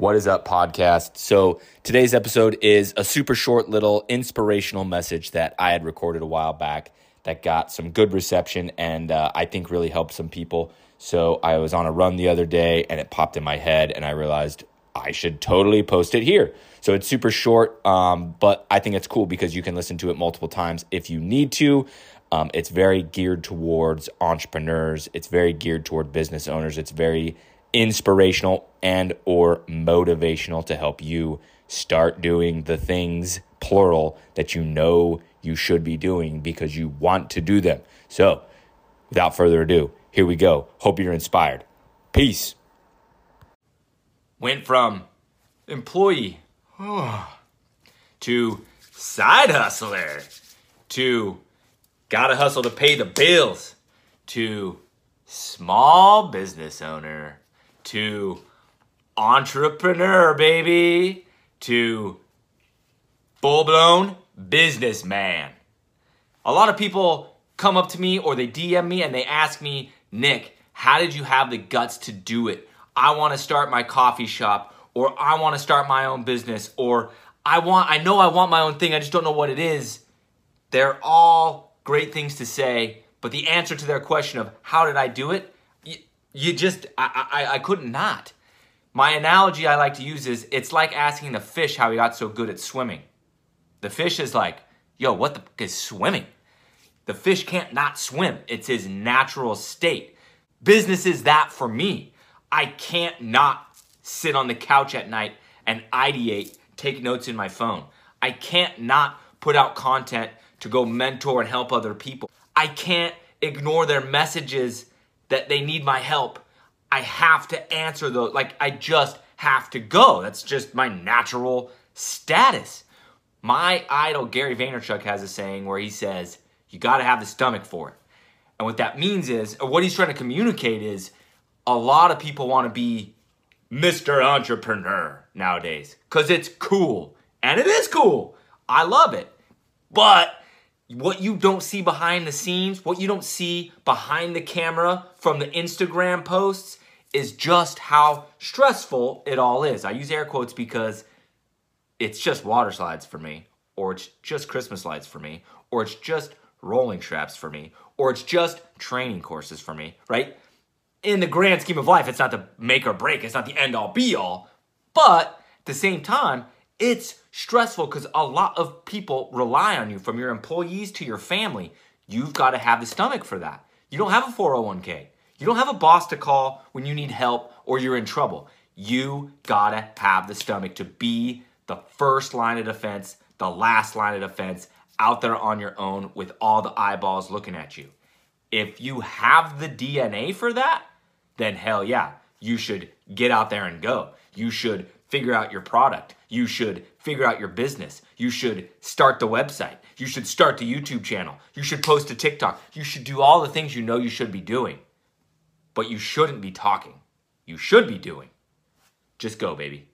What is up, podcast? So, today's episode is a super short little inspirational message that I had recorded a while back that got some good reception and uh, I think really helped some people. So, I was on a run the other day and it popped in my head, and I realized I should totally post it here. So, it's super short, um, but I think it's cool because you can listen to it multiple times if you need to. Um, it's very geared towards entrepreneurs. It's very geared toward business owners. It's very inspirational and or motivational to help you start doing the things plural that you know you should be doing because you want to do them. So, without further ado, here we go. Hope you're inspired. Peace. Went from employee to side hustler to gotta hustle to pay the bills to small business owner to entrepreneur, baby, to full blown businessman. A lot of people come up to me or they DM me and they ask me, Nick, how did you have the guts to do it? I want to start my coffee shop or I want to start my own business or I want I know I want my own thing, I just don't know what it is. They're all great things to say, but the answer to their question of how did I do it? You, just I, I I couldn't not. My analogy I like to use is it's like asking the fish how he got so good at swimming. The fish is like, yo, what the fuck is swimming? The fish can't not swim. It's his natural state. Business is that for me. I can't not sit on the couch at night and ideate, take notes in my phone. I can't not put out content to go mentor and help other people. I can't ignore their messages that they need my help I have to answer those. Like, I just have to go. That's just my natural status. My idol, Gary Vaynerchuk, has a saying where he says, You got to have the stomach for it. And what that means is, or what he's trying to communicate is, a lot of people want to be Mr. Entrepreneur nowadays because it's cool. And it is cool. I love it. But what you don't see behind the scenes, what you don't see behind the camera from the Instagram posts, is just how stressful it all is. I use air quotes because it's just water slides for me, or it's just Christmas lights for me, or it's just rolling straps for me, or it's just training courses for me, right? In the grand scheme of life, it's not the make or break, it's not the end all be all. But at the same time, it's stressful because a lot of people rely on you from your employees to your family. You've got to have the stomach for that. You don't have a 401k. You don't have a boss to call when you need help or you're in trouble. You gotta have the stomach to be the first line of defense, the last line of defense, out there on your own with all the eyeballs looking at you. If you have the DNA for that, then hell yeah, you should get out there and go. You should figure out your product. You should figure out your business. You should start the website. You should start the YouTube channel. You should post to TikTok. You should do all the things you know you should be doing but you shouldn't be talking. You should be doing. Just go, baby.